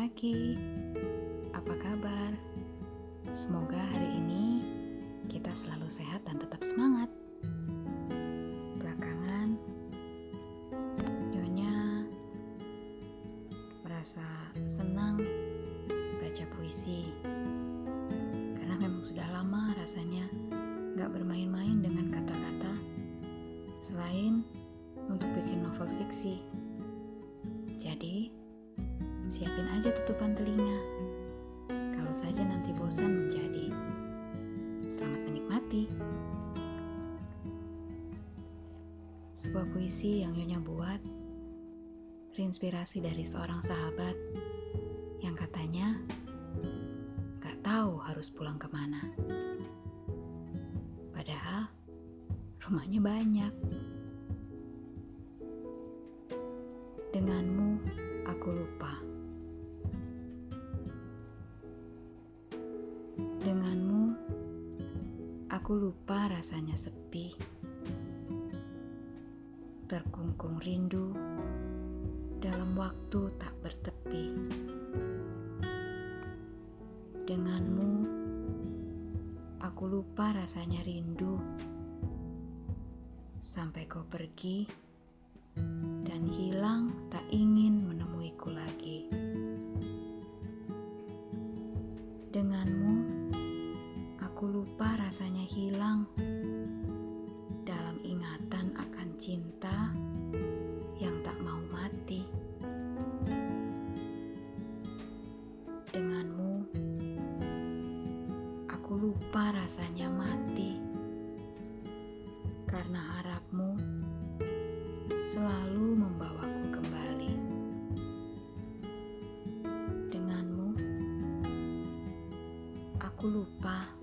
pagi. Apa kabar? Semoga hari ini kita selalu sehat dan tetap semangat. Belakangan, Nyonya merasa senang baca puisi karena memang sudah lama rasanya nggak bermain-main dengan kata-kata selain untuk bikin novel fiksi. Jadi, siapin aja tutupan telinga. Kalau saja nanti bosan menjadi. Selamat menikmati. Sebuah puisi yang Nyonya buat terinspirasi dari seorang sahabat yang katanya gak tahu harus pulang ke mana. Padahal rumahnya banyak. Denganmu aku lupa. Aku lupa rasanya sepi. Terkungkung rindu dalam waktu tak bertepi. Denganmu aku lupa rasanya rindu sampai kau pergi dan hilang tak ingin menemuiku lagi. Denganmu, aku lupa rasanya hilang dalam ingatan akan cinta yang tak mau mati. Denganmu, aku lupa rasanya mati karena harapmu selalu membawaku kembali. Denganmu, aku lupa